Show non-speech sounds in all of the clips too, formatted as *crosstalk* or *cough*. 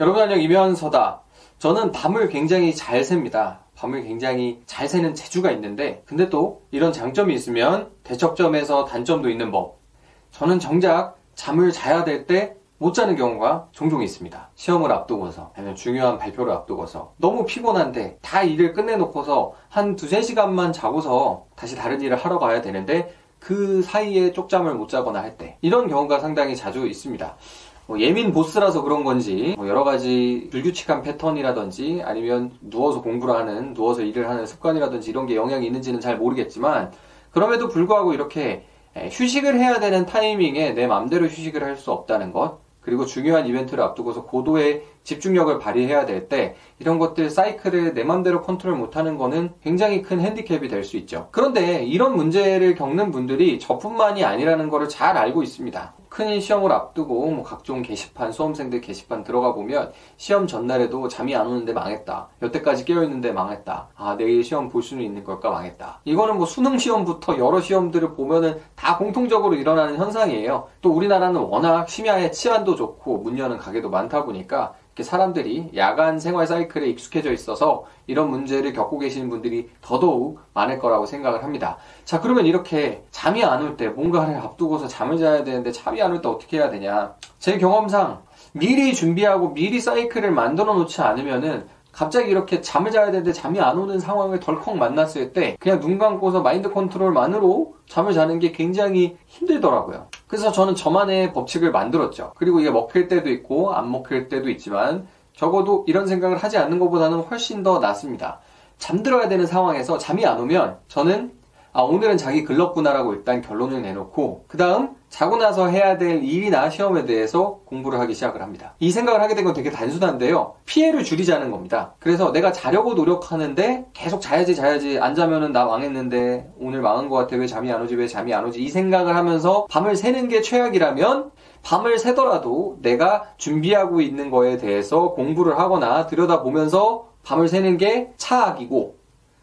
여러분 안녕 이면서다. 저는 밤을 굉장히 잘 셉니다. 밤을 굉장히 잘 새는 재주가 있는데 근데 또 이런 장점이 있으면 대척점에서 단점도 있는 법. 저는 정작 잠을 자야 될 때 못 자는 경우가 종종 있습니다. 시험을 앞두고서, 아니면 중요한 발표를 앞두고서, 너무 피곤한데 다 일을 끝내놓고서 한 두세 시간만 자고서 다시 다른 일을 하러 가야 되는데 그 사이에 쪽잠을 못 자거나 할 때, 이런 경우가 상당히 자주 있습니다. 뭐 예민 보스라서 그런 건지 뭐 여러 가지 불규칙한 패턴이라든지 아니면 누워서 공부를 하는 누워서 일을 하는 습관이라든지 이런 게 영향이 있는지는 잘 모르겠지만 그럼에도 불구하고 이렇게 휴식을 해야 되는 타이밍에 내 맘대로 휴식을 할 수 없다는 것 그리고 중요한 이벤트를 앞두고서 고도의 집중력을 발휘해야 될 때 이런 것들 사이클을 내 맘대로 컨트롤 못하는 거는 굉장히 큰 핸디캡이 될 수 있죠. 그런데 이런 문제를 겪는 분들이 저뿐만이 아니라는 것을 잘 알고 있습니다. 큰 시험을 앞두고 뭐 각종 게시판, 수험생들 게시판 들어가 보면 시험 전날에도 잠이 안 오는데 망했다. 여태까지 깨어있는데 망했다. 아, 내일 시험 볼 수는 있는 걸까 망했다. 이거는 뭐 수능 시험부터 여러 시험들을 보면은 다 공통적으로 일어나는 현상이에요. 또 우리나라는 워낙 심야에 치안도 좋고 문 여는 가게도 많다 보니까 사람들이 야간 생활 사이클에 익숙해져 있어서 이런 문제를 겪고 계시는 분들이 더더욱 많을 거라고 생각을 합니다. 자, 그러면 이렇게 잠이 안 올 때 뭔가를 앞두고서 잠을 자야 되는데 잠이 안 올 때 어떻게 해야 되냐? 제 경험상 미리 준비하고 미리 사이클을 만들어 놓지 않으면은 갑자기 이렇게 잠을 자야 되는데 잠이 안 오는 상황을 덜컥 만났을 때 그냥 눈 감고서 마인드 컨트롤만으로 잠을 자는 게 굉장히 힘들더라고요. 그래서 저는 저만의 법칙을 만들었죠. 그리고 이게 먹힐 때도 있고 안 먹힐 때도 있지만 적어도 이런 생각을 하지 않는 것보다는 훨씬 더 낫습니다. 잠들어야 되는 상황에서 잠이 안 오면 저는 아, 오늘은 자기 글렀구나라고 일단 결론을 내놓고 그 다음 자고 나서 해야 될 일이나 시험에 대해서 공부를 하기 시작을 합니다. 이 생각을 하게 된 건 되게 단순한데요. 피해를 줄이자는 겁니다. 그래서 내가 자려고 노력하는데 계속 자야지 자야지 안 자면은 나 망했는데 오늘 망한 것 같아 왜 잠이 안 오지 왜 잠이 안 오지 이 생각을 하면서 밤을 새는 게 최악이라면 밤을 새더라도 내가 준비하고 있는 거에 대해서 공부를 하거나 들여다보면서 밤을 새는 게 차악이고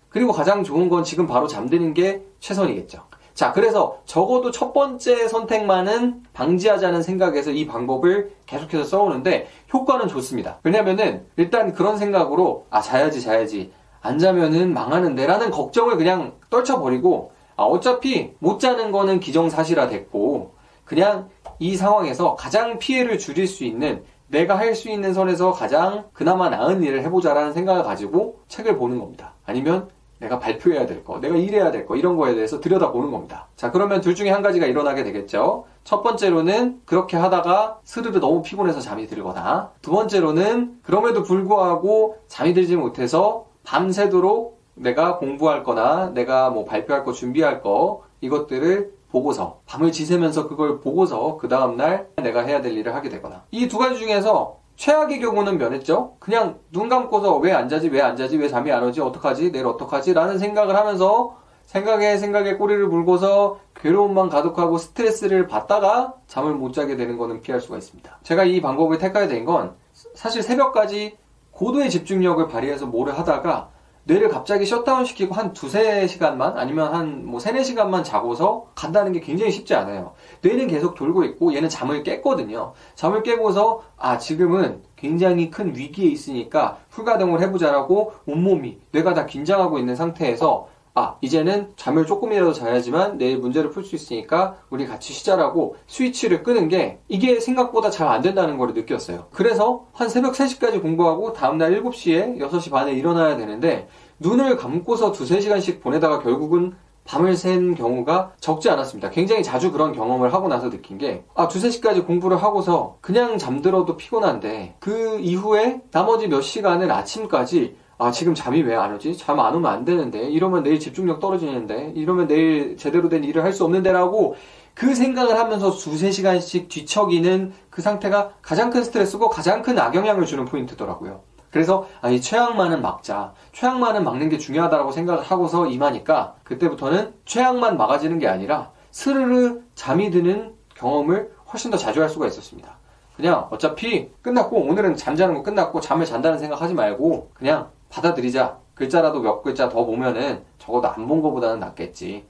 그리고 가장 좋은 건 지금 바로 잠드는 게 최선이겠죠. 자, 그래서 적어도 첫 번째 선택만은 방지하자는 생각에서 이 방법을 계속해서 써오는데 효과는 좋습니다. 왜냐면은 일단 그런 생각으로 아, 자야지, 자야지. 안 자면은 망하는데 라는 걱정을 그냥 떨쳐버리고 아, 어차피 못 자는 거는 기정사실화 됐고 그냥 이 상황에서 가장 피해를 줄일 수 있는 내가 할 수 있는 선에서 가장 그나마 나은 일을 해보자라는 생각을 가지고 책을 보는 겁니다. 아니면 내가 발표해야 될 거, 내가 일해야 될 거, 이런 거에 대해서 들여다보는 겁니다. 자, 그러면 둘 중에 한 가지가 일어나게 되겠죠. 첫 번째로는 그렇게 하다가 스르르 너무 피곤해서 잠이 들거나, 두 번째로는 그럼에도 불구하고 잠이 들지 못해서 밤새도록 내가 공부할 거나 내가 뭐 발표할 거, 준비할 거, 이것들을 보고서, 밤을 지새면서 그걸 보고서 그 다음날 내가 해야 될 일을 하게 되거나. 이 두 가지 중에서 최악의 경우는 면했죠. 그냥 눈 감고서 왜 안 자지, 왜 안 자지, 왜 잠이 안 오지, 어떡하지, 내일 어떡하지? 라는 생각을 하면서 생각에 생각에 꼬리를 물고서 괴로움만 가득하고 스트레스를 받다가 잠을 못 자게 되는 거는 피할 수가 있습니다. 제가 이 방법을 택하게 된 건 사실 새벽까지 고도의 집중력을 발휘해서 뭐를 하다가 뇌를 갑자기 셧다운 시키고 한 두세 시간만 아니면 한 뭐 세네 시간만 자고서 간다는 게 굉장히 쉽지 않아요. 뇌는 계속 돌고 있고 얘는 잠을 깼거든요. 잠을 깨고서 아 지금은 굉장히 큰 위기에 있으니까 풀가동을 해보자라고 온몸이 뇌가 다 긴장하고 있는 상태에서 아, 이제는 잠을 조금이라도 자야지만 내일 문제를 풀 수 있으니까 우리 같이 쉬자라고 스위치를 끄는 게 이게 생각보다 잘 안 된다는 걸 느꼈어요. 그래서 한 새벽 3시까지 공부하고 다음날 7시에 6시 반에 일어나야 되는데 눈을 감고서 두세 시간씩 보내다가 결국은 밤을 샌 경우가 적지 않았습니다. 굉장히 자주 그런 경험을 하고 나서 느낀 게, 아, 두세 시까지 공부를 하고서 그냥 잠들어도 피곤한데, 그 이후에 나머지 몇 시간을 아침까지 아, 지금 잠이 왜 안 오지? 잠 안 오면 안 되는데. 이러면 내일 집중력 떨어지는데. 이러면 내일 제대로 된 일을 할 수 없는데라고 그 생각을 하면서 두세 시간씩 뒤척이는 그 상태가 가장 큰 스트레스고 가장 큰 악영향을 주는 포인트더라고요. 그래서 아, 이 최악만은 막자. 최악만은 막는 게 중요하다고 생각을 하고서 임하니까 그때부터는 최악만 막아지는 게 아니라 스르르 잠이 드는 경험을 훨씬 더 자주 할 수가 있었습니다. 그냥 어차피 끝났고 오늘은 잠자는 거 끝났고 잠을 잔다는 생각 하지 말고 그냥 받아들이자. 글자라도 몇 글자 더 보면은 적어도 안본 거보다는 낫겠지.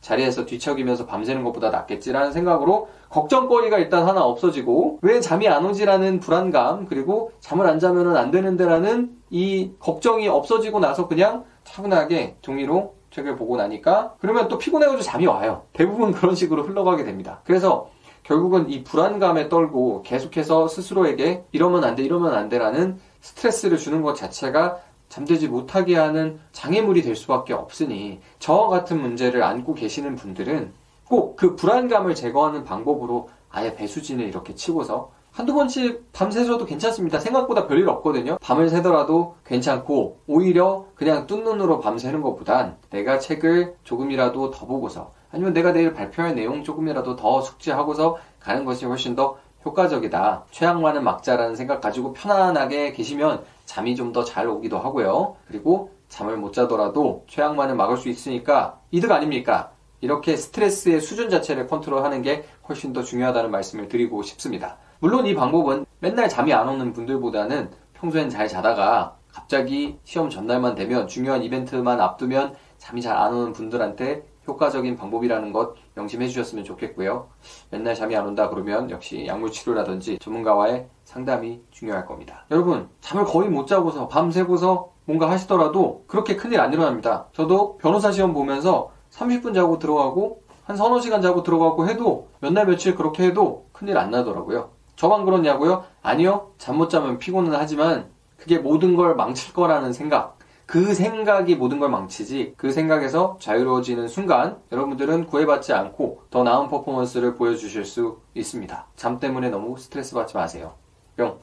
자리에서 뒤척이면서 밤새는 것보다 낫겠지라는 생각으로 걱정거리가 일단 하나 없어지고 왜 잠이 안 오지라는 불안감 그리고 잠을 안 자면 안 되는데라는 이 걱정이 없어지고 나서 그냥 차분하게 종이로 책을 보고 나니까 그러면 또 피곤해가지고 잠이 와요. 대부분 *laughs* 그런 식으로 흘러가게 됩니다. 그래서 결국은 이 불안감에 떨고 계속해서 스스로에게 이러면 안 돼, 이러면 안 돼라는 스트레스를 주는 것 자체가 잠들지 못하게 하는 장애물이 될 수밖에 없으니 저와 같은 문제를 안고 계시는 분들은 꼭 그 불안감을 제거하는 방법으로 아예 배수진을 이렇게 치고서 한두 번씩 밤새셔도 괜찮습니다. 생각보다 별일 없거든요. 밤을 새더라도 괜찮고 오히려 그냥 뜬 눈으로 밤새는 것보단 내가 책을 조금이라도 더 보고서 아니면 내가 내일 발표할 내용 조금이라도 더 숙지하고서 가는 것이 훨씬 더 효과적이다. 최악만은 막자라는 생각 가지고 편안하게 계시면 잠이 좀 더 잘 오기도 하고요. 그리고 잠을 못 자더라도 최악만은 막을 수 있으니까 이득 아닙니까? 이렇게 스트레스의 수준 자체를 컨트롤하는 게 훨씬 더 중요하다는 말씀을 드리고 싶습니다. 물론 이 방법은 맨날 잠이 안 오는 분들보다는 평소엔 잘 자다가 갑자기 시험 전날만 되면 중요한 이벤트만 앞두면 잠이 잘 안 오는 분들한테 효과적인 방법이라는 것 명심해 주셨으면 좋겠고요. 맨날 잠이 안 온다 그러면 역시 약물 치료라든지 전문가와의 상담이 중요할 겁니다. 여러분, 잠을 거의 못 자고서 밤새고서 뭔가 하시더라도 그렇게 큰일 안 일어납니다. 저도 변호사 시험 보면서 30분 자고 들어가고 한 서너 시간 자고 들어가고 해도 몇 날 며칠 그렇게 해도 큰일 안 나더라고요. 저만 그렇냐고요? 아니요. 잠 못 자면 피곤은 하지만 그게 모든 걸 망칠 거라는 생각. 그 생각이 모든 걸 망치지 그 생각에서 자유로워지는 순간 여러분들은 구애받지 않고 더 나은 퍼포먼스를 보여주실 수 있습니다. 잠 때문에 너무 스트레스 받지 마세요. 뿅.